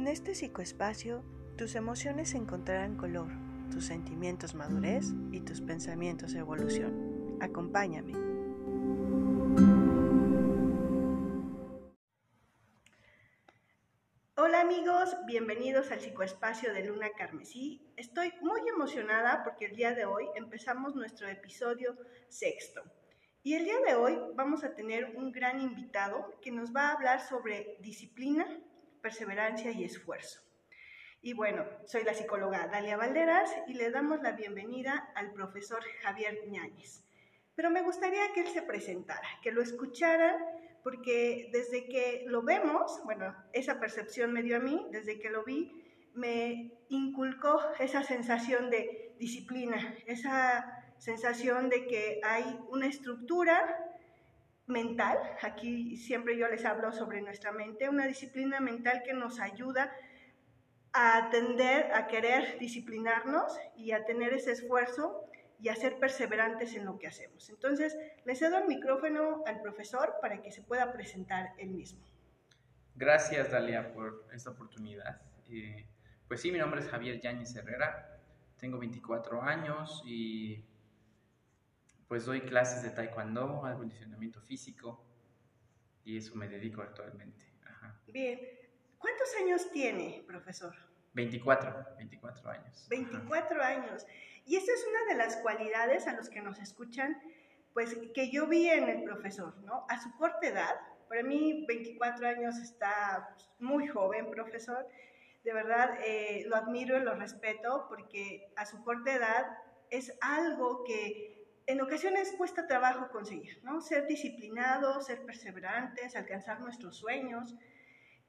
En este psicoespacio, tus emociones encontrarán color, tus sentimientos madurez y tus pensamientos evolución. Acompáñame. Hola amigos, bienvenidos al psicoespacio de Luna Carmesí. Estoy muy emocionada porque el día de hoy empezamos nuestro episodio sexto. Y el día de hoy vamos a tener un gran invitado que nos va a hablar sobre disciplina, perseverancia y esfuerzo. Y bueno, soy la psicóloga Dalia Valderas y le damos la bienvenida al profesor Javier Ñáñez. Pero me gustaría que él se presentara, que lo escucharan, porque desde que lo vemos, bueno, esa percepción me dio a mí, desde que lo vi, me inculcó esa sensación de disciplina, esa sensación de que hay una estructura mental, aquí siempre yo les hablo sobre nuestra mente, una disciplina mental que nos ayuda a atender, a querer disciplinarnos y a tener ese esfuerzo y a ser perseverantes en lo que hacemos. Entonces, le cedo el micrófono al profesor para que se pueda presentar él mismo. Gracias, Dalia, por esta oportunidad. Eh, pues sí, mi nombre es Javier Yáñez Herrera, tengo 24 años y pues doy clases de taekwondo, acondicionamiento físico y eso me dedico actualmente. Bien, ¿cuántos años tiene, profesor? 24, 24 años. 24 años. Y esa es una de las cualidades a los que nos escuchan, pues que yo vi en el profesor, ¿no? A su corta edad, para mí 24 años está muy joven, profesor. De verdad, eh, lo admiro y lo respeto porque a su corta edad es algo que en ocasiones cuesta trabajo conseguir, ¿no? Ser disciplinados, ser perseverantes, alcanzar nuestros sueños.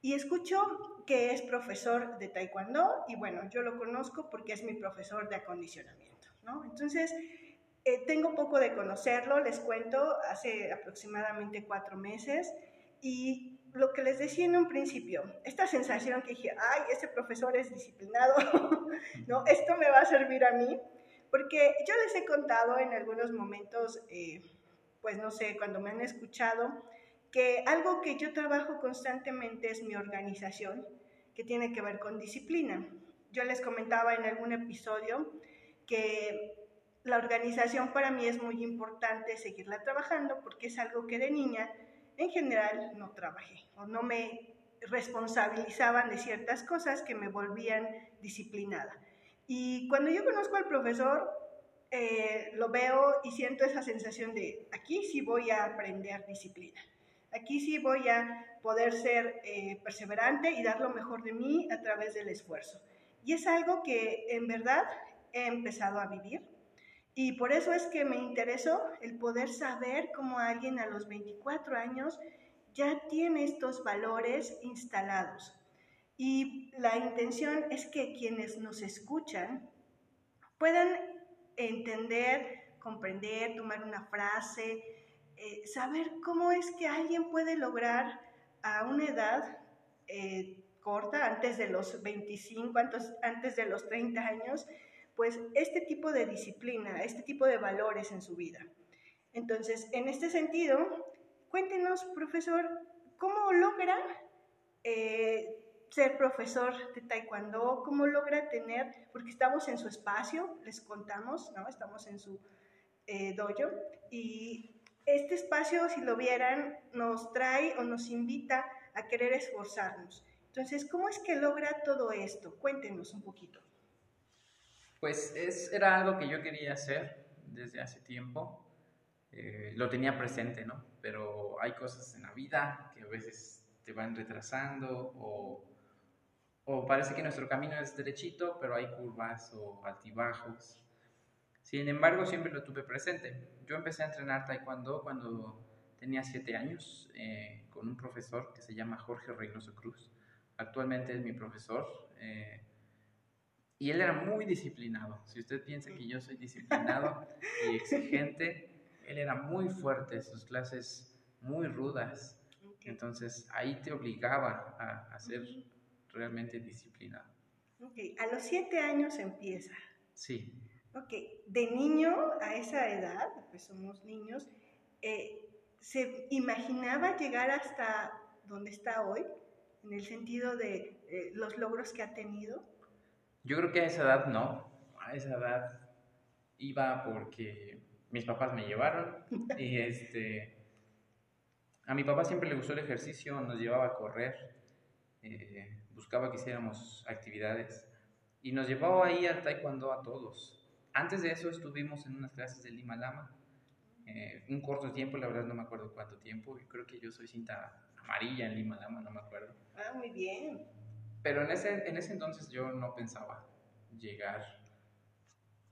Y escucho que es profesor de taekwondo y bueno, yo lo conozco porque es mi profesor de acondicionamiento, ¿no? Entonces, eh, tengo poco de conocerlo, les cuento, hace aproximadamente cuatro meses y lo que les decía en un principio, esta sensación que dije, ay, ese profesor es disciplinado, ¿no? Esto me va a servir a mí porque yo les he contado en algunos momentos, eh, pues no sé, cuando me han escuchado, que algo que yo trabajo constantemente es mi organización, que tiene que ver con disciplina. Yo les comentaba en algún episodio que la organización para mí es muy importante seguirla trabajando porque es algo que de niña en general no trabajé o no me responsabilizaban de ciertas cosas que me volvían disciplinada. Y cuando yo conozco al profesor, eh, lo veo y siento esa sensación de aquí sí voy a aprender disciplina. Aquí sí voy a poder ser eh, perseverante y dar lo mejor de mí a través del esfuerzo. Y es algo que en verdad he empezado a vivir. Y por eso es que me interesó el poder saber cómo alguien a los 24 años ya tiene estos valores instalados. Y la intención es que quienes nos escuchan puedan entender, comprender, tomar una frase, eh, saber cómo es que alguien puede lograr a una edad eh, corta, antes de los 25, antes, antes de los 30 años, pues este tipo de disciplina, este tipo de valores en su vida. Entonces, en este sentido, cuéntenos, profesor, ¿cómo logra eh, ser profesor de taekwondo, cómo logra tener, porque estamos en su espacio, les contamos, ¿no? Estamos en su eh, dojo y este espacio, si lo vieran, nos trae o nos invita a querer esforzarnos. Entonces, ¿cómo es que logra todo esto? Cuéntenos un poquito. Pues es, era algo que yo quería hacer desde hace tiempo. Eh, lo tenía presente, ¿no? Pero hay cosas en la vida que a veces te van retrasando o o parece que nuestro camino es derechito, pero hay curvas o altibajos. Sin embargo, siempre lo tuve presente. Yo empecé a entrenar taekwondo cuando tenía siete años eh, con un profesor que se llama Jorge Reynoso Cruz. Actualmente es mi profesor. Eh, y él era muy disciplinado. Si usted piensa que yo soy disciplinado y exigente, él era muy fuerte, sus clases muy rudas. Entonces ahí te obligaba a hacer realmente disciplinado. Ok, a los siete años empieza. Sí. Ok, de niño a esa edad, pues somos niños, eh, ¿se imaginaba llegar hasta donde está hoy? en el sentido de eh, los logros que ha tenido? Yo creo que a esa edad no. A esa edad iba porque mis papás me llevaron y este... A mi papá siempre le gustó el ejercicio, nos llevaba a correr, eh, buscaba que hiciéramos actividades y nos llevaba ahí al taekwondo a todos. Antes de eso estuvimos en unas clases de Lima Lama, eh, un corto tiempo, la verdad no me acuerdo cuánto tiempo, y creo que yo soy cinta amarilla en Lima Lama, no me acuerdo. Ah, muy bien. Pero en ese, en ese entonces yo no pensaba llegar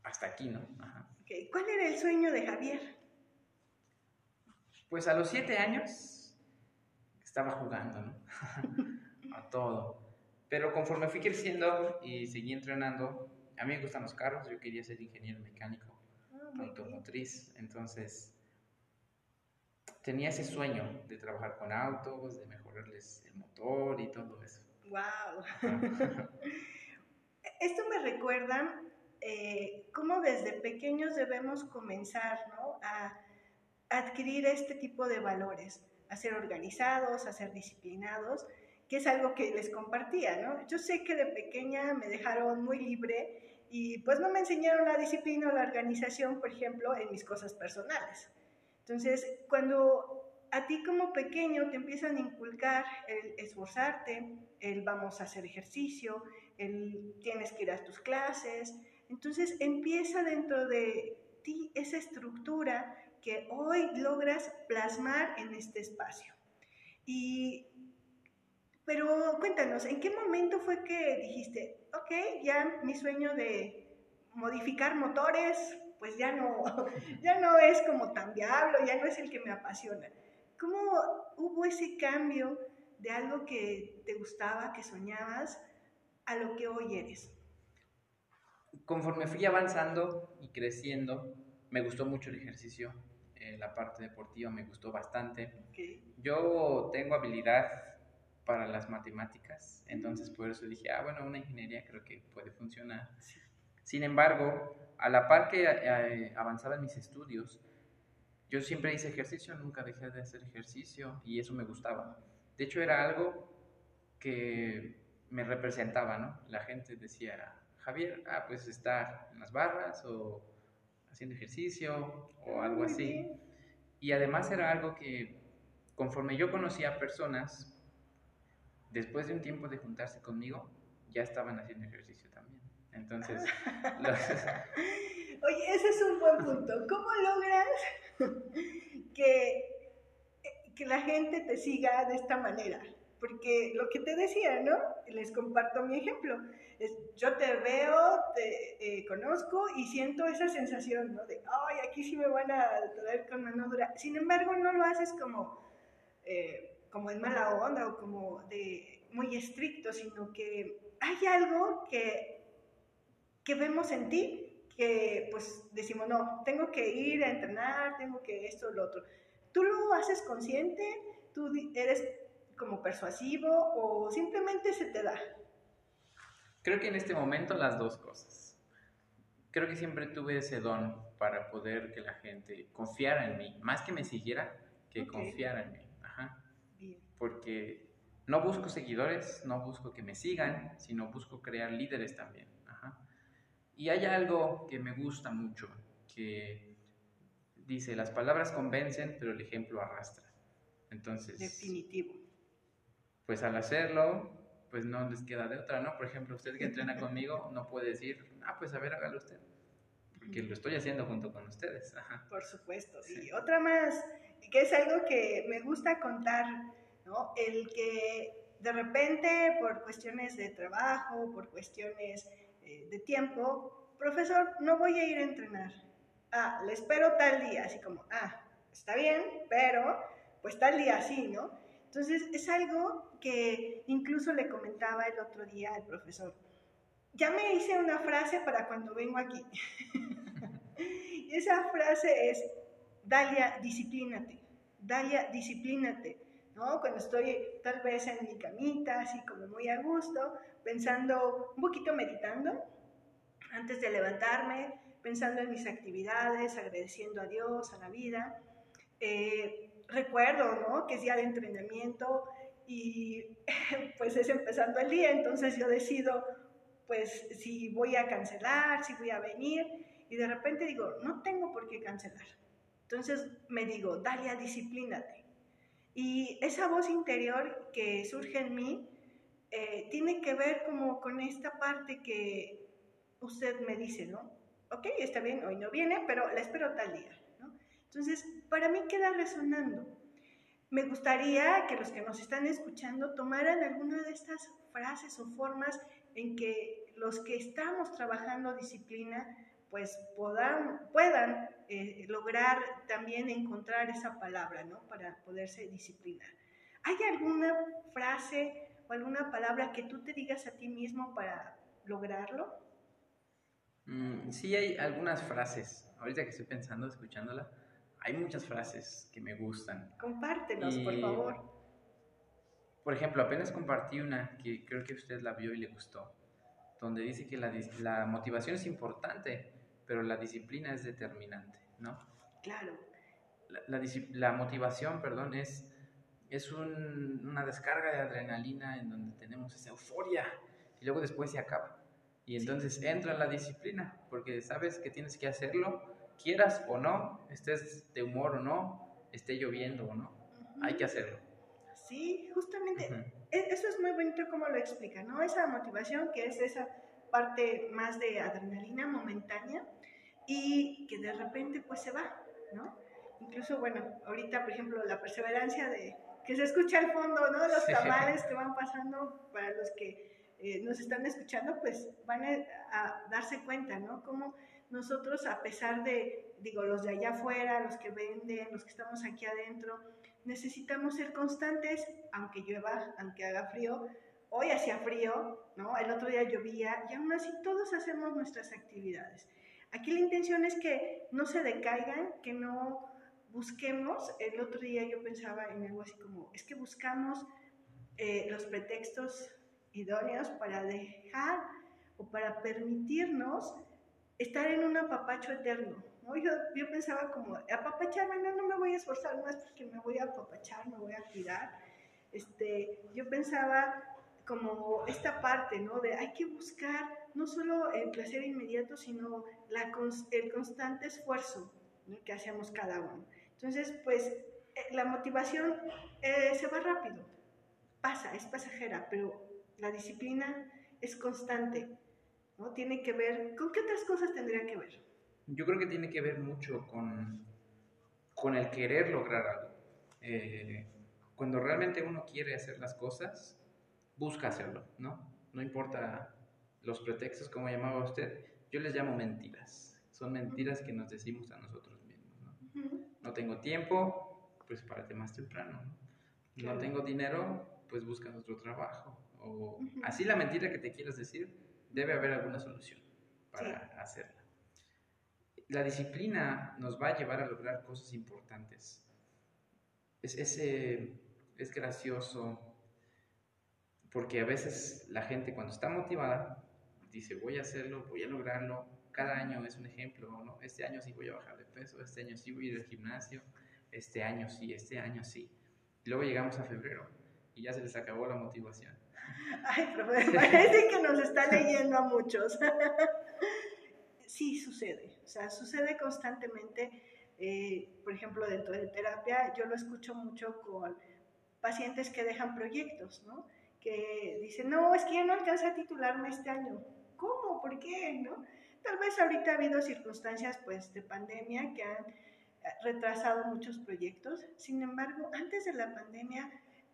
hasta aquí, ¿no? ¿Cuál era el sueño de Javier? Pues a los siete años estaba jugando, ¿no? a todo. Pero conforme fui creciendo y seguí entrenando, a mí me gustan los carros, yo quería ser ingeniero mecánico, ah, automotriz, entonces tenía ese sueño de trabajar con autos, de mejorarles el motor y todo eso. ¡Wow! Esto me recuerda eh, cómo desde pequeños debemos comenzar a adquirir este tipo de valores, a ser organizados, a ser disciplinados, que es algo que les compartía, ¿no? Yo sé que de pequeña me dejaron muy libre y pues no me enseñaron la disciplina o la organización, por ejemplo, en mis cosas personales. Entonces, cuando a ti como pequeño te empiezan a inculcar el esforzarte, el vamos a hacer ejercicio, el tienes que ir a tus clases, entonces empieza dentro de ti esa estructura que hoy logras plasmar en este espacio. Y, pero cuéntanos, ¿en qué momento fue que dijiste, ok, ya mi sueño de modificar motores, pues ya no, ya no es como tan diablo, ya no es el que me apasiona? ¿Cómo hubo ese cambio de algo que te gustaba, que soñabas, a lo que hoy eres? conforme fui avanzando y creciendo, me gustó mucho el ejercicio, eh, la parte deportiva me gustó bastante. Yo tengo habilidad para las matemáticas, entonces por eso dije, ah, bueno, una ingeniería creo que puede funcionar. Sin embargo, a la par que eh, avanzaba en mis estudios, yo siempre hice ejercicio, nunca dejé de hacer ejercicio y eso me gustaba. De hecho, era algo que me representaba, ¿no? La gente decía, Javier, ah, pues está en las barras o haciendo ejercicio o algo así. Y además era algo que conforme yo conocía personas, después de un tiempo de juntarse conmigo, ya estaban haciendo ejercicio también. Entonces, Oye, ese es un buen punto. ¿Cómo logras que, que la gente te siga de esta manera? Porque lo que te decía, ¿no? Les comparto mi ejemplo yo te veo, te eh, conozco y siento esa sensación, ¿no? De, ay, aquí sí me van a traer con mano dura. Sin embargo, no lo haces como, eh, como en mala onda o como de muy estricto, sino que hay algo que, que vemos en ti que pues decimos, no, tengo que ir a entrenar, tengo que esto, lo otro. ¿Tú lo haces consciente? ¿Tú eres como persuasivo o simplemente se te da? Creo que en este momento las dos cosas. Creo que siempre tuve ese don para poder que la gente confiara en mí, más que me siguiera, que confiara en mí. Porque no busco seguidores, no busco que me sigan, sino busco crear líderes también. Ajá. Y hay algo que me gusta mucho, que dice, las palabras convencen, pero el ejemplo arrastra. Entonces... Definitivo. Pues al hacerlo, pues no les queda de otra, ¿no? Por ejemplo, usted que entrena conmigo no puede decir, ah, pues a ver, hágalo usted. Porque lo estoy haciendo junto con ustedes. Por supuesto. Y otra más, que es algo que me gusta contar, ¿no? El que de repente, por cuestiones de trabajo, por cuestiones eh, de tiempo, profesor, no voy a ir a entrenar. Ah, le espero tal día, así como, ah, está bien, pero pues tal día sí, ¿no? Entonces, es algo que incluso le comentaba el otro día al profesor. Ya me hice una frase para cuando vengo aquí. y esa frase es, Dalia, disciplínate. Dalia, disciplínate. ¿No? Cuando estoy tal vez en mi camita, así como muy a gusto, pensando, un poquito meditando, antes de levantarme, pensando en mis actividades, agradeciendo a Dios, a la vida. Eh, recuerdo, ¿no? Que es día de entrenamiento y pues es empezando el día, entonces yo decido pues si voy a cancelar, si voy a venir y de repente digo, no tengo por qué cancelar. Entonces me digo, Dalia, disciplínate. Y esa voz interior que surge en mí eh, tiene que ver como con esta parte que usted me dice, ¿no? Ok, está bien, hoy no viene, pero la espero tal día, ¿no? Entonces, para mí queda resonando. Me gustaría que los que nos están escuchando tomaran alguna de estas frases o formas en que los que estamos trabajando disciplina, pues puedan, puedan eh, lograr también encontrar esa palabra, ¿no? Para poderse disciplinar. ¿Hay alguna frase o alguna palabra que tú te digas a ti mismo para lograrlo? Mm, sí, hay algunas frases. Ahorita que estoy pensando, escuchándola, hay muchas frases que me gustan. Compártenos, por favor. Por ejemplo, apenas compartí una que creo que usted la vio y le gustó, donde dice que la, la motivación es importante, pero la disciplina es determinante, ¿no? Claro. La, la, la motivación, perdón, es es un, una descarga de adrenalina en donde tenemos esa euforia y luego después se acaba. Y entonces entra la disciplina, porque sabes que tienes que hacerlo, quieras o no, estés de humor o no, esté lloviendo o no, hay que hacerlo. Sí, justamente, e, eso es muy bonito como lo explica, ¿no? Esa motivación que es esa parte más de adrenalina momentánea y que de repente pues se va, ¿no? Incluso, bueno, ahorita, por ejemplo, la perseverancia de, que se escucha al fondo, ¿no? Los tamales que van pasando para los que eh, nos están escuchando, pues van a, darse cuenta, ¿no? Como nosotros, a pesar de, digo, los de allá afuera, los que venden, los que estamos aquí adentro, necesitamos ser constantes, aunque llueva, aunque haga frío. Hoy hacía frío, ¿no? El otro día llovía y aún así todos hacemos nuestras actividades. Aquí la intención es que no se decaigan, que no busquemos, el otro día yo pensaba en algo así como, es que buscamos eh, los pretextos idóneos para dejar o para permitirnos estar en un apapacho eterno. ¿no? Yo, yo pensaba como, apapacharme, no, no me voy a esforzar más porque me voy a apapachar, me voy a cuidar. Este, yo pensaba como esta parte, ¿no? De hay que buscar no solo el placer inmediato, sino la, el constante esfuerzo que hacemos cada uno. Entonces, pues eh, la motivación eh, se va rápido, pasa, es pasajera, pero la disciplina es constante, ¿no? Tiene que ver, ¿con qué otras cosas tendría que ver? Yo creo que tiene que ver mucho con, con el querer lograr algo. Eh, cuando realmente uno quiere hacer las cosas, busca hacerlo, ¿no? No importa los pretextos, como llamaba usted, yo les llamo mentiras. Son mentiras que nos decimos a nosotros mismos, ¿no? No tengo tiempo, pues párate más temprano. No tengo dinero, pues busca otro trabajo. O así la mentira que te quieras decir, debe haber alguna solución para hacerla. La disciplina nos va a llevar a lograr cosas importantes. Es, ese, es gracioso porque a veces la gente cuando está motivada dice voy a hacerlo, voy a lograrlo, cada año es un ejemplo, ¿no? Este año sí voy a bajar de peso, este año sí voy a ir al gimnasio, este año sí, este año sí. Y luego llegamos a febrero y ya se les acabó la motivación. Ay, profe, parece que nos está leyendo a muchos. sí, sucede, o sea, sucede constantemente. Eh, por ejemplo, dentro de terapia, yo lo escucho mucho con pacientes que dejan proyectos, ¿no? Que dicen, no, es que ya no alcancé a titularme este año. ¿Cómo? ¿Por qué? ¿No? Tal vez ahorita ha habido circunstancias pues de pandemia que han eh, retrasado muchos proyectos. Sin embargo, antes de la pandemia,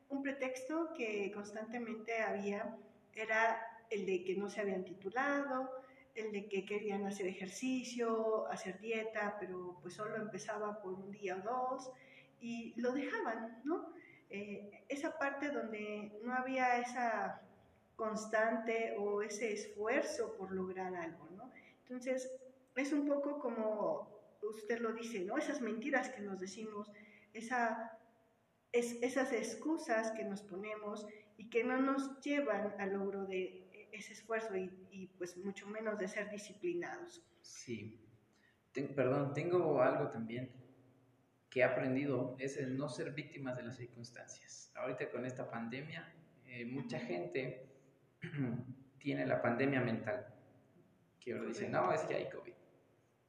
un pretexto que constantemente había era el de que no se habían titulado, el de que querían hacer ejercicio, hacer dieta, pero pues solo empezaba por un día o dos y lo dejaban, ¿no? Eh, esa parte donde no había esa constante o ese esfuerzo por lograr algo, ¿no? Entonces, es un poco como usted lo dice, ¿no? Esas mentiras que nos decimos, esa, es, esas excusas que nos ponemos y que no nos llevan al logro de ese esfuerzo y, pues mucho menos de ser disciplinados. Sí. perdón, tengo algo también que he aprendido es el no ser víctimas de las circunstancias. Ahorita con esta pandemia, eh, mucha gente tiene la pandemia mental, que ahora dice, no, es que hay COVID.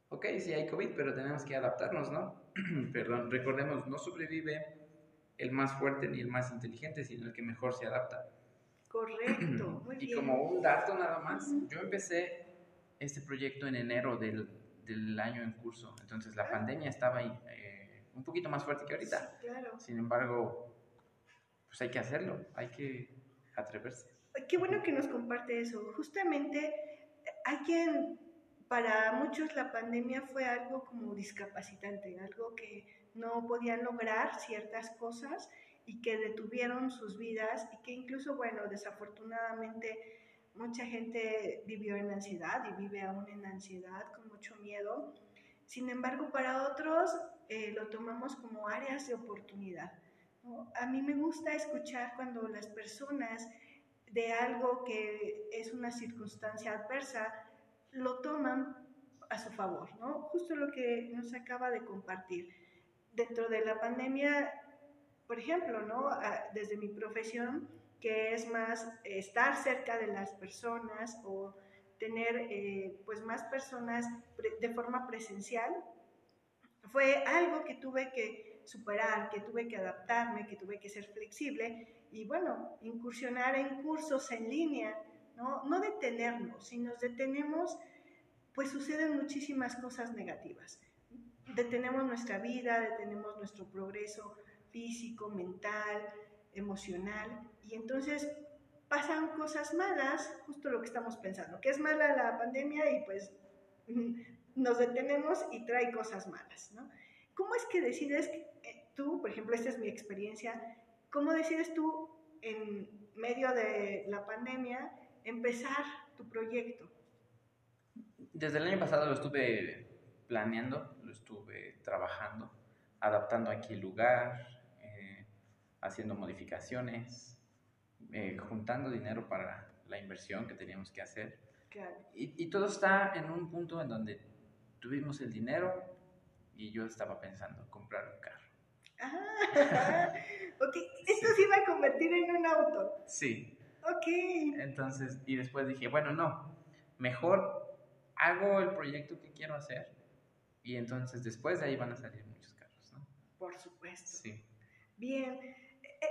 Ok, sí hay COVID, pero tenemos que adaptarnos, ¿no? Perdón, recordemos, no sobrevive el más fuerte ni el más inteligente, sino el que mejor se adapta. Correcto, muy y como un dato nada más, yo empecé este proyecto en enero del, del, año en curso, entonces la ah. pandemia estaba ahí, eh, un poquito más fuerte que ahorita. claro. Sin embargo, pues hay que hacerlo, hay que atreverse. Qué bueno que nos comparte eso. Justamente hay quien, para muchos la pandemia fue algo como discapacitante, algo que no podían lograr ciertas cosas y que detuvieron sus vidas y que incluso, bueno, desafortunadamente mucha gente vivió en ansiedad y vive aún en ansiedad con mucho miedo. Sin embargo, para otros eh, lo tomamos como áreas de oportunidad. A mí me gusta escuchar cuando las personas de algo que es una circunstancia adversa lo toman a su favor, ¿no? Justo lo que nos acaba de compartir. Dentro de la pandemia, por ejemplo, ¿no? Desde mi profesión, que es más estar cerca de las personas o tener eh, pues más personas de forma presencial, fue algo que tuve que superar, que tuve que adaptarme, que tuve que ser flexible y bueno, incursionar en cursos en línea, ¿no? No detenernos, si nos detenemos, pues suceden muchísimas cosas negativas. Detenemos nuestra vida, detenemos nuestro progreso físico, mental, emocional, y entonces pasan cosas malas, justo lo que estamos pensando, que es mala la pandemia y pues nos detenemos y trae cosas malas, ¿no? ¿Cómo es que decides eh, tú, por ejemplo, esta es mi experiencia, ¿Cómo decides tú, en medio de la pandemia, empezar tu proyecto? Desde el año pasado lo estuve planeando, lo estuve trabajando, adaptando aquí el lugar, eh, haciendo modificaciones, eh, juntando dinero para la inversión que teníamos que hacer. Y, y, todo está en un punto en donde tuvimos el dinero y yo estaba pensando comprar un carro. Ah, ok, esto se iba a convertir en un auto. Sí. Ok. Entonces, y después dije, bueno, no, mejor hago el proyecto que quiero hacer y entonces después de ahí van a salir muchos carros, ¿no? Por supuesto. Sí. Bien,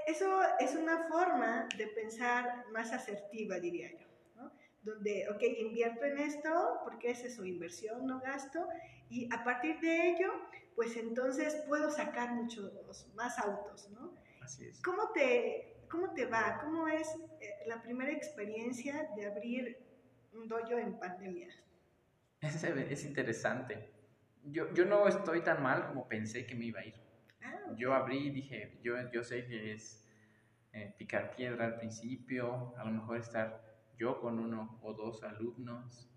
eso es una forma de pensar más asertiva, diría yo, ¿no? Donde, ok, invierto en esto porque es eso, inversión, no gasto, y a partir de ello pues entonces puedo sacar muchos más autos, ¿no? Así es. ¿Cómo te, cómo te va? ¿Cómo es eh, la primera experiencia de abrir un dojo en pandemia? Es, es interesante. Yo, yo no estoy tan mal como pensé que me iba a ir. Yo abrí y dije, yo, yo sé que es eh, picar piedra al principio, a lo mejor estar yo con uno o dos alumnos.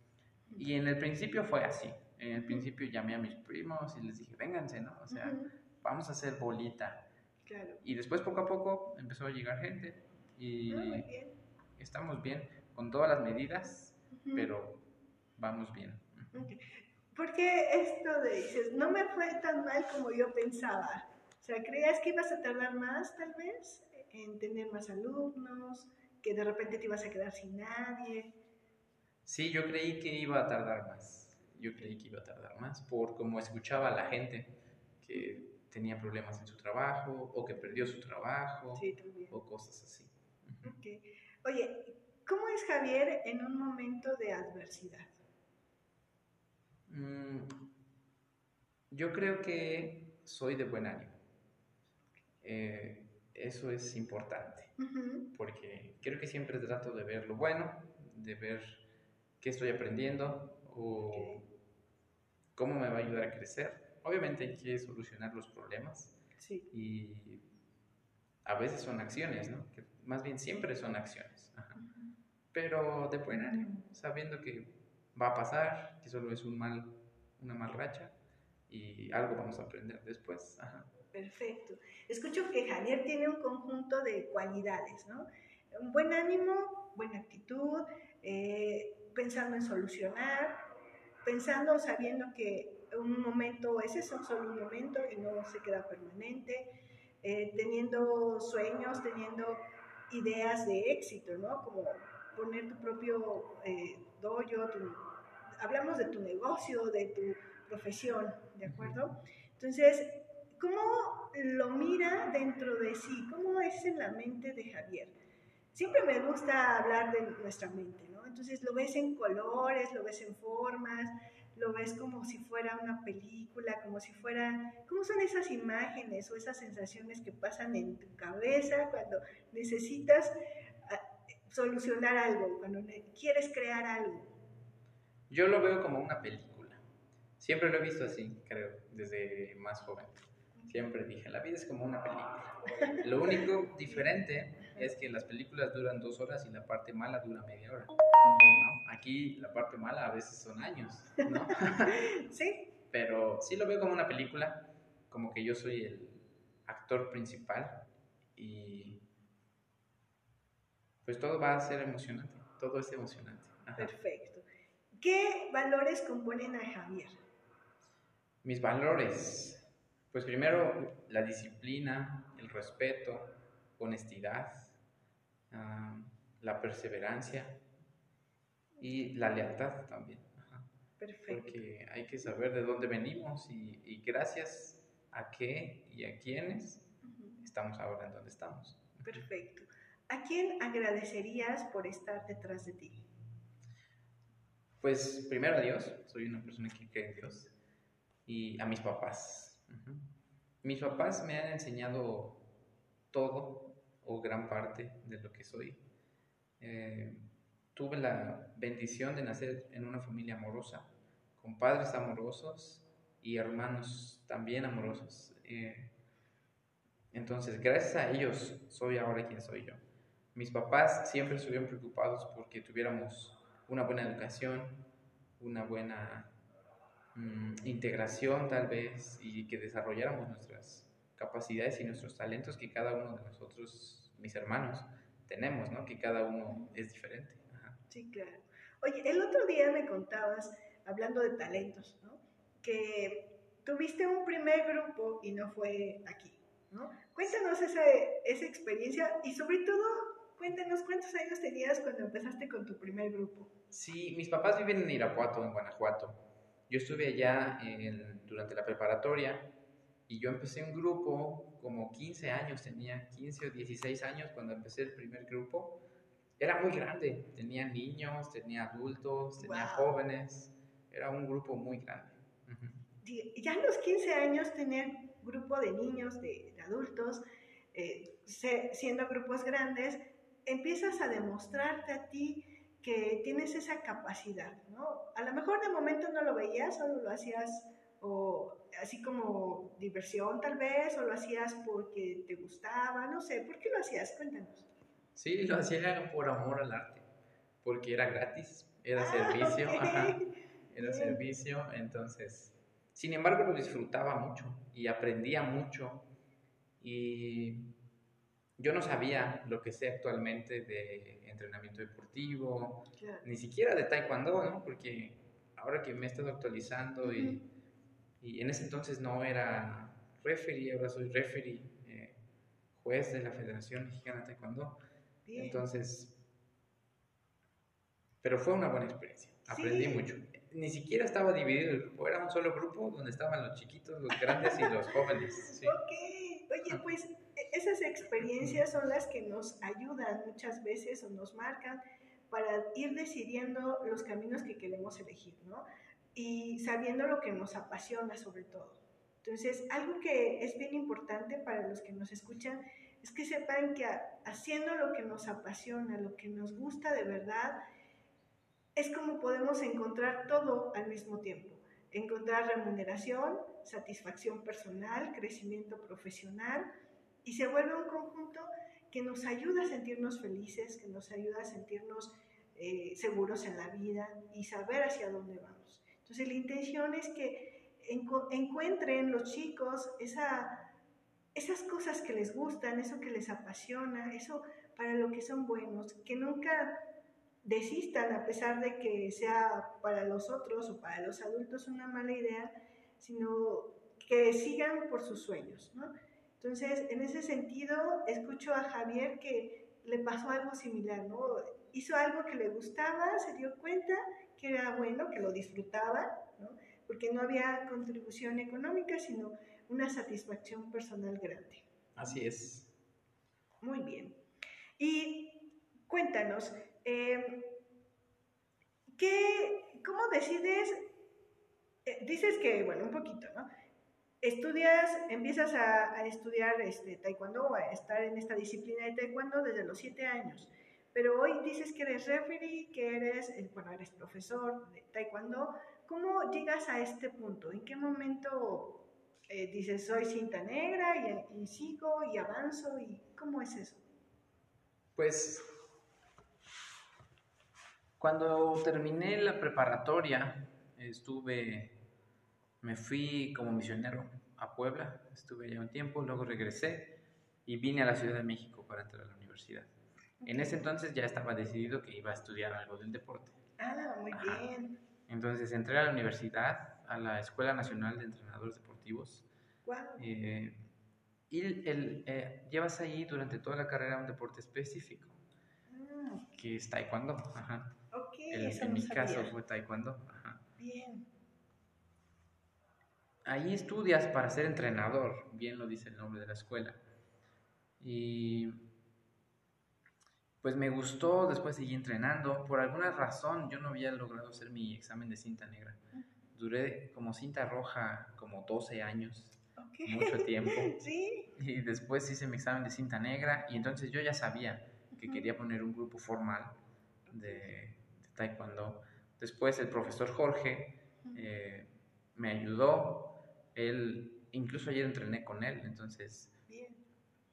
Y en el principio fue así. En el principio llamé a mis primos y les dije, vénganse, ¿no? O sea, vamos a hacer bolita. Claro. Y después poco a poco empezó a llegar gente y ah, estamos bien con todas las medidas, pero vamos bien. Porque esto de dices, no me fue tan mal como yo pensaba. Sea, ¿creías que ibas a tardar más tal vez en tener más alumnos? ¿Que de repente te ibas a quedar sin nadie? Sí, yo creí que iba a tardar más yo creí que iba a tardar más por cómo escuchaba a la gente que tenía problemas en su trabajo o que perdió su trabajo o cosas así. Oye, ¿cómo es Javier en un momento de adversidad? Mm, yo creo que soy de buen ánimo. Eh, eso es importante, porque creo que siempre trato de ver lo bueno, de ver qué estoy aprendiendo o cómo me va a ayudar a crecer. Obviamente hay que solucionar los problemas. Sí. Y a veces son acciones, ¿no? Que más bien siempre son acciones. Pero de buen ánimo, sabiendo que va a pasar, que solo es un mal, una mal racha y algo vamos a aprender después. Perfecto. Escucho que Javier tiene un conjunto de cualidades, ¿no? Un buen ánimo, buena actitud, eh, pensando en solucionar, pensando, sabiendo que un momento es eso, solo un momento y no se queda permanente, eh, teniendo sueños, teniendo ideas de éxito, ¿no? Como poner tu propio eh, dojo, hablamos de tu negocio, de tu profesión, ¿de acuerdo? Entonces, ¿cómo lo mira dentro de sí? ¿Cómo es en la mente de Javier? Siempre me gusta hablar de nuestra mente, ¿no? Entonces lo ves en colores, lo ves en formas, lo ves como si fuera una película, como si fuera, ¿cómo son esas imágenes o esas sensaciones que pasan en tu cabeza cuando necesitas ah, solucionar algo, cuando quieres crear algo? Yo lo veo como una película. Siempre lo he visto así, creo, desde más joven. Siempre dije, la vida es como una película. Lo único diferente es que las películas duran dos horas y la parte mala dura media hora. Aquí la parte mala a veces son años, ¿no? sí. Pero sí lo veo como una película, como que yo soy el actor principal y pues todo va a ser emocionante, todo es emocionante. Perfecto. ¿Qué valores componen a Javier? Mis valores. Pues primero la disciplina, el respeto, honestidad, la perseverancia y la lealtad también. Perfecto. Porque hay que saber de dónde venimos y, gracias a qué y a quiénes estamos ahora en donde estamos. Perfecto. ¿A quién agradecerías por estar detrás de ti? Pues primero a Dios, soy una persona que cree en Dios, y a mis papás. Mis papás me han enseñado todo o gran parte de lo que soy. Eh, tuve la bendición de nacer en una familia amorosa, con padres amorosos y hermanos también amorosos. Eh, entonces, gracias a ellos soy ahora quien soy yo. Mis papás siempre estuvieron preocupados porque tuviéramos una buena educación, una buena mm, integración tal vez y que desarrolláramos nuestras capacidades y nuestros talentos que cada uno de nosotros, mis hermanos, tenemos, ¿no? Que cada uno es diferente. Sí, claro. Oye, el otro día me contabas, hablando de talentos, ¿no? Que tuviste un primer grupo y no fue aquí, ¿no? Cuéntanos esa, esa experiencia y sobre todo, cuéntanos cuántos años tenías cuando empezaste con tu primer grupo. Sí, mis papás viven en Irapuato, en Guanajuato. Yo estuve allá durante la preparatoria y yo empecé un grupo como 15 años, tenía 15 o 16 años cuando empecé el primer grupo. Era muy grande, tenía niños, tenía adultos, tenía jóvenes, era un grupo muy grande. Ya a los 15 años tener grupo de niños, de, adultos, eh, siendo grupos grandes, empiezas a demostrarte a ti que tienes esa capacidad, ¿no? A lo mejor de momento no lo veías, solo lo hacías o así como diversión tal vez, o lo hacías porque te gustaba, no sé, ¿por qué lo hacías? Cuéntanos. Sí, lo hacía por amor al arte, porque era gratis, era ah, servicio, era servicio, entonces, sin embargo lo disfrutaba mucho y aprendía mucho y yo no sabía lo que sé actualmente de entrenamiento deportivo, ni siquiera de taekwondo, ¿no? Porque ahora que me he estado actualizando y y en ese entonces no era referee, ahora soy referee, eh, juez de la Federación Mexicana de Taekwondo. Entonces, pero fue una buena experiencia, aprendí mucho. Ni siquiera estaba dividido el grupo, era un solo grupo donde estaban los chiquitos, los grandes y los jóvenes. Ok, oye, pues e, esas experiencias son las que nos ayudan muchas veces o nos marcan para ir decidiendo los caminos que queremos elegir, ¿no? y sabiendo lo que nos apasiona sobre todo. Entonces, algo que es bien importante para los que nos escuchan es que sepan que haciendo lo que nos apasiona, lo que nos gusta de verdad, es como podemos encontrar todo al mismo tiempo. Encontrar remuneración, satisfacción personal, crecimiento profesional y se vuelve un conjunto que nos ayuda a sentirnos felices, que nos ayuda a sentirnos eh, seguros en la vida y saber hacia dónde vamos. Entonces la intención es que encuentren los chicos esa, esas cosas que les gustan, eso que les apasiona, eso para lo que son buenos, que nunca desistan a pesar de que sea para los otros o para los adultos una mala idea, sino que sigan por sus sueños, ¿no? Entonces, en ese sentido, escucho a Javier que le pasó algo similar, ¿no? Hizo algo que le gustaba, se dio cuenta que era bueno, que lo disfrutaba, ¿no? Porque no había contribución económica, sino una satisfacción personal grande. Así es. Muy bien. Y cuéntanos, eh, ¿qué, ¿cómo decides? Eh, dices que, bueno, un poquito, ¿no? Estudias, empiezas a, estudiar este, taekwondo, a estar en esta disciplina de taekwondo desde los siete años, pero hoy dices que eres referee, que eres, eh, bueno, eres profesor de taekwondo. ¿Cómo llegas a este punto? ¿En qué momento eh, dices, soy cinta negra y, y sigo y avanzo? ¿Y cómo es eso? Pues cuando terminé la preparatoria, estuve, me fui como misionero a Puebla, estuve ya un tiempo, luego regresé y vine a la Ciudad de México para entrar a la universidad. En ese entonces ya estaba decidido que iba a estudiar algo del deporte. Ah, muy bien. Entonces entré a la universidad, a la Escuela Nacional de Entrenadores Deportivos. Wow. Eh, y el, eh, llevas ahí durante toda la carrera un deporte específico, Ah, que es taekwondo. Ajá. ok, El- eso en no mi sabía. caso fue taekwondo. Ajá. Bien. Ahí estudias para ser entrenador, bien lo dice el nombre de la escuela. Y pues me gustó, después seguí entrenando. Por alguna razón yo no había logrado hacer mi examen de cinta negra. Duré como cinta roja como 12 años, mucho tiempo. Sí. Y después hice mi examen de cinta negra y entonces yo ya sabía que quería poner un grupo formal de, de taekwondo. Después el profesor Jorge eh, me ayudó. Él, incluso ayer entrené con él, entonces Bien.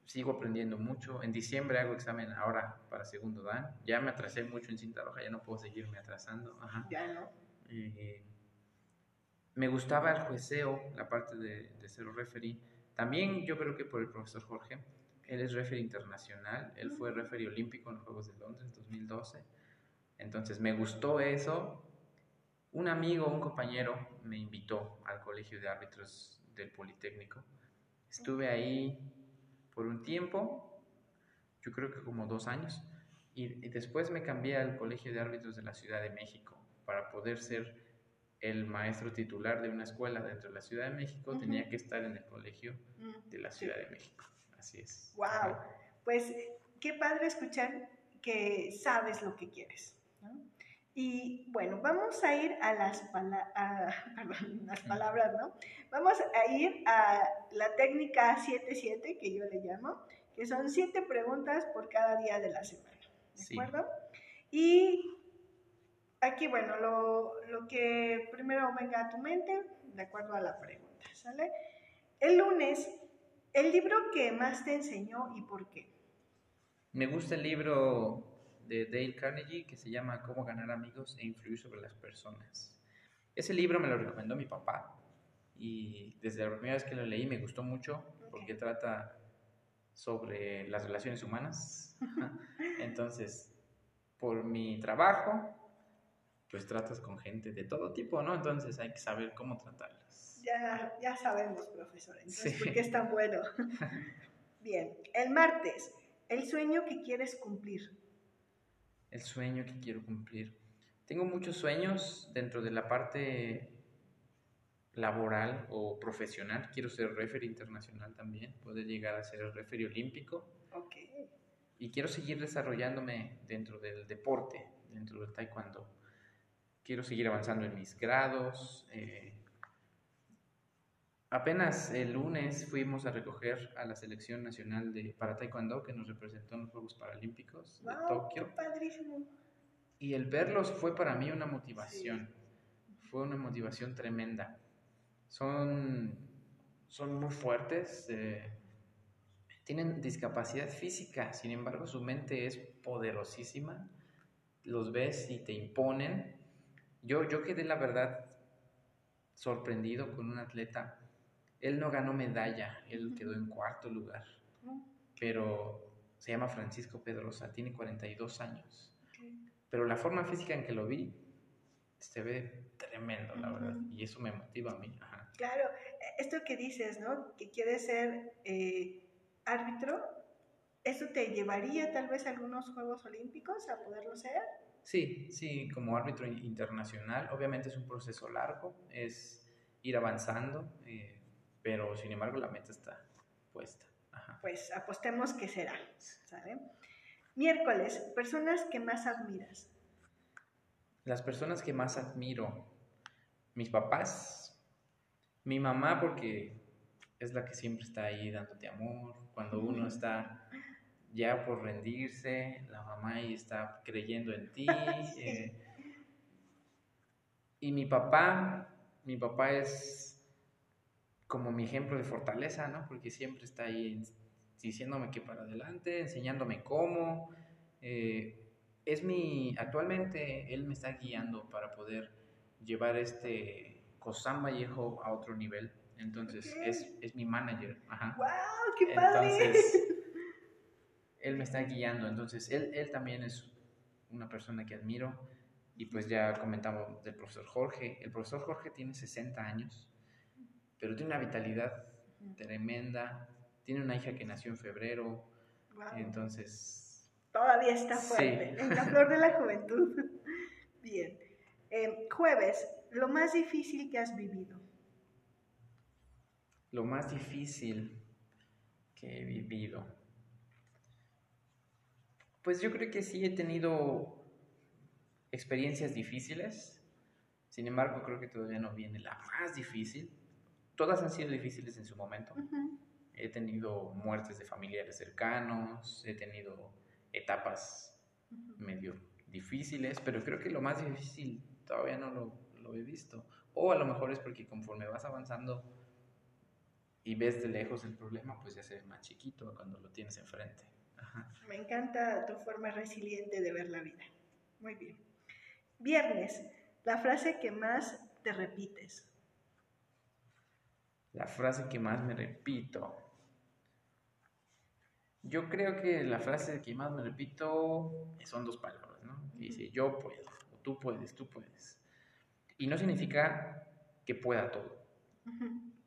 sigo aprendiendo mucho. En diciembre hago examen ahora para segundo dan. Ya me atrasé mucho en cinta roja, ya no puedo seguirme atrasando. Ajá. Ya no. Eh, me gustaba el jueceo, la parte de, de ser referee. También yo creo que por el profesor Jorge. Él es referee internacional. Él fue referee olímpico en los Juegos de Londres 2012. Entonces me gustó eso. Un amigo, un compañero me invitó al colegio de árbitros del Politécnico. Estuve ahí por un tiempo, yo creo que como dos años, y, y después me cambié al colegio de árbitros de la Ciudad de México para poder ser el maestro titular de una escuela dentro de la Ciudad de México. Tenía que estar en el colegio Mm. de la Ciudad de México. Así es. Wow. Pues qué padre escuchar que sabes lo que quieres. ¿no? Y bueno, vamos a ir a las, pala- a- perdón, las palabras, ¿no? Vamos a ir a la técnica 7-7, que yo le llamo, que son siete preguntas por cada día de la semana. ¿De Sí. acuerdo? Y aquí, bueno, lo, lo que primero venga a tu mente, de acuerdo a la pregunta, ¿sale? El lunes, el libro que más te enseñó y por qué. Me gusta el libro de Dale Carnegie que se llama Cómo ganar amigos e influir sobre las personas. Ese libro me lo recomendó mi papá y desde la primera vez que lo leí me gustó mucho porque trata sobre las relaciones humanas. Entonces, por mi trabajo, pues tratas con gente de todo tipo, ¿no? Entonces hay que saber cómo tratarlas. Ya, ya sabemos, profesor, entonces, Sí. ¿por qué es tan bueno? Bien, el martes, el sueño que quieres cumplir. El sueño que quiero cumplir. Tengo muchos sueños dentro de la parte laboral o profesional. Quiero ser referee internacional también, poder llegar a ser referee olímpico Ok. y quiero seguir desarrollándome dentro del deporte, dentro del taekwondo. Quiero seguir avanzando en mis grados. eh, Apenas el lunes fuimos a recoger a la selección nacional de para taekwondo que nos representó en los Juegos Paralímpicos de Tokio. qué padrísimo. Y el verlos fue para mí una motivación. Fue una motivación tremenda. Son, son muy fuertes, eh, tienen discapacidad física, sin embargo su mente es poderosísima. Los ves y te imponen. Yo, yo quedé, la verdad, sorprendido con un atleta. Él no ganó medalla, él quedó en cuarto lugar, pero se llama Francisco Pedrosa, tiene 42 años pero la forma física en que lo vi se ve tremendo, la verdad, Ujú. y eso me motiva a mí. Ajá. Claro, esto que dices, ¿no? Que quieres ser eh, árbitro, ¿eso te llevaría tal vez a algunos Juegos Olímpicos a poderlo ser? Sí, sí, como árbitro internacional, obviamente es un proceso largo, es ir avanzando, eh, pero sin embargo la meta está puesta. Pues apostemos que será, ¿sabe? Miércoles, personas que más admiras. Las personas que más admiro, mis papás, mi mamá porque es la que siempre está ahí dándote amor, cuando uno está ya por rendirse, la mamá ahí está creyendo en ti. Eh, y mi papá, mi papá es como mi ejemplo de fortaleza, ¿no? Porque siempre está ahí diciéndome que para adelante, enseñándome cómo. Eh, es mi, actualmente él me está guiando para poder llevar este Cosán Vallejo a otro nivel. Entonces, es, es, mi manager. Ajá. ¡Wow! ¡Qué padre! Entonces, él me está guiando, entonces él, él también es una persona que admiro y pues ya comentamos del profesor Jorge. El profesor Jorge tiene 60 años, pero tiene una vitalidad tremenda, tiene una hija que nació en febrero, entonces... Todavía está fuerte, en la flor de la juventud. Bien. Eh, jueves, lo más difícil que has vivido. Lo más difícil que he vivido. Pues yo creo que sí he tenido experiencias difíciles, sin embargo creo que todavía no viene la más difícil. Todas han sido difíciles en su momento. He tenido muertes de familiares cercanos, he tenido etapas medio difíciles, pero creo que lo más difícil todavía no lo, lo he visto. O a lo mejor es porque conforme vas avanzando y ves de lejos el problema, pues ya se ve más chiquito cuando lo tienes enfrente. Me encanta tu forma resiliente de ver la vida. Muy bien. Viernes, la frase que más te repites. La frase que más me repito. Yo creo que la frase que más me repito son dos palabras, ¿no? dice yo puedo, o tú puedes, tú puedes. Y no significa que pueda todo.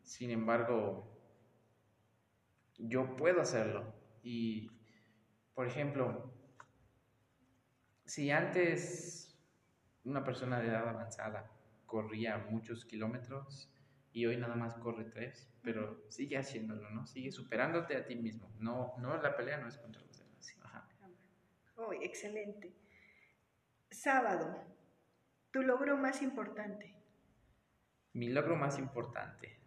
Sin embargo, yo puedo hacerlo. Y por ejemplo, si antes una persona de edad avanzada corría muchos kilómetros y hoy nada más corre tres, pero sigue haciéndolo, ¿no? Sigue superándote a ti mismo. No, no la pelea no es contra los demás. Ajá. Oh, excelente. Sábado, tu logro más importante. Mi logro más importante.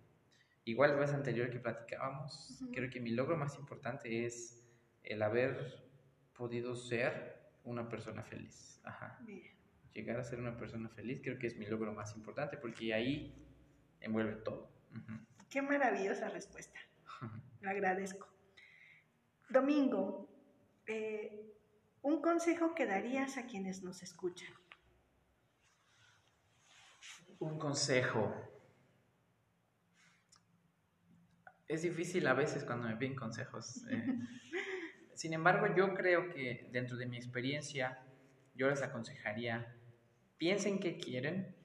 Igual la vez anterior que platicábamos, creo que mi logro más importante es el haber podido ser una persona feliz. Ajá. Llegar a ser una persona feliz creo que es mi logro más importante porque ahí envuelve todo. Qué maravillosa respuesta. Lo agradezco. Domingo, eh, un consejo que darías a quienes nos escuchan. Un consejo. Es difícil a veces cuando me piden consejos. Eh, sin embargo, yo creo que dentro de mi experiencia, yo les aconsejaría, piensen qué quieren,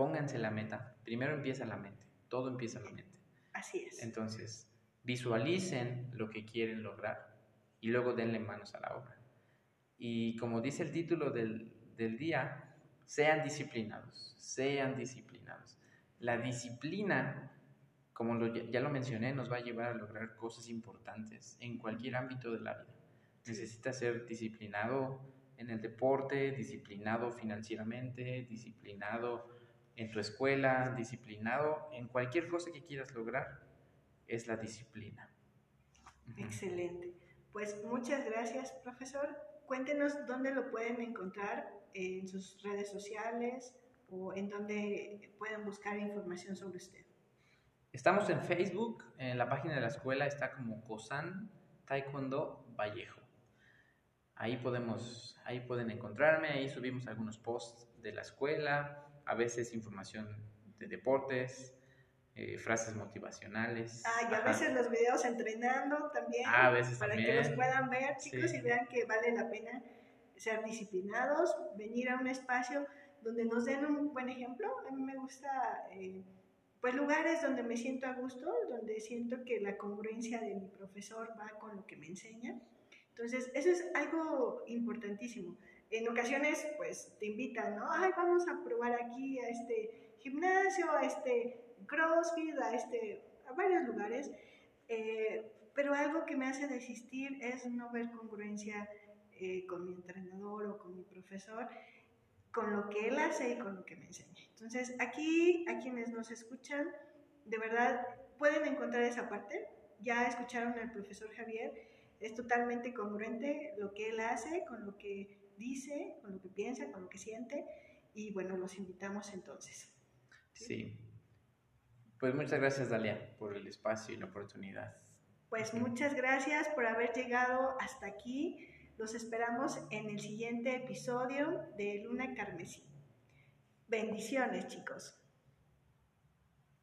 pónganse la meta. Primero empieza la mente, todo empieza en la mente. Así es. Entonces, visualicen lo que quieren lograr y luego denle manos a la obra. Y como dice el título del, del día, sean disciplinados, sean disciplinados. La disciplina como ya lo mencioné, nos va a llevar a lograr cosas importantes en cualquier ámbito de la vida. Necesitas ser disciplinado en el deporte, disciplinado financieramente, disciplinado en tu escuela, disciplinado en cualquier cosa que quieras lograr, es la disciplina. Excelente. Pues muchas gracias, profesor. Cuéntenos dónde lo pueden encontrar en sus redes sociales o en dónde pueden buscar información sobre usted. Estamos en Facebook, en la página de la escuela está como COSAN Taekwondo Vallejo. Ahí podemos, ahí pueden encontrarme, ahí subimos algunos posts de la escuela, a veces información de deportes, eh, frases motivacionales. Ah, y a veces los videos entrenando también. Ah, a veces para que los puedan ver, chicos, y vean que vale la pena ser disciplinados, venir a un espacio donde nos den un buen ejemplo. A mí me gusta... Eh, pues lugares donde me siento a gusto, donde siento que la congruencia de mi profesor va con lo que me enseña. Entonces, eso es algo importantísimo. En ocasiones, pues te invitan, ¿no? Ay, vamos a probar aquí a este gimnasio, a este CrossFit, a, este, a varios lugares. Eh, pero algo que me hace desistir es no ver congruencia eh, con mi entrenador o con mi profesor, con lo que él hace y con lo que me enseña. Entonces, aquí, a quienes nos escuchan, de verdad, pueden encontrar esa parte. Ya escucharon al profesor Javier, es totalmente congruente lo que él hace con lo que dice, con lo que piensa, con lo que siente. Y bueno, los invitamos entonces. Sí. Pues muchas gracias, Dalia, por el espacio y la oportunidad. Pues muchas gracias por haber llegado hasta aquí. Los esperamos en el siguiente episodio de Luna Carmesí. Bendiciones, chicos.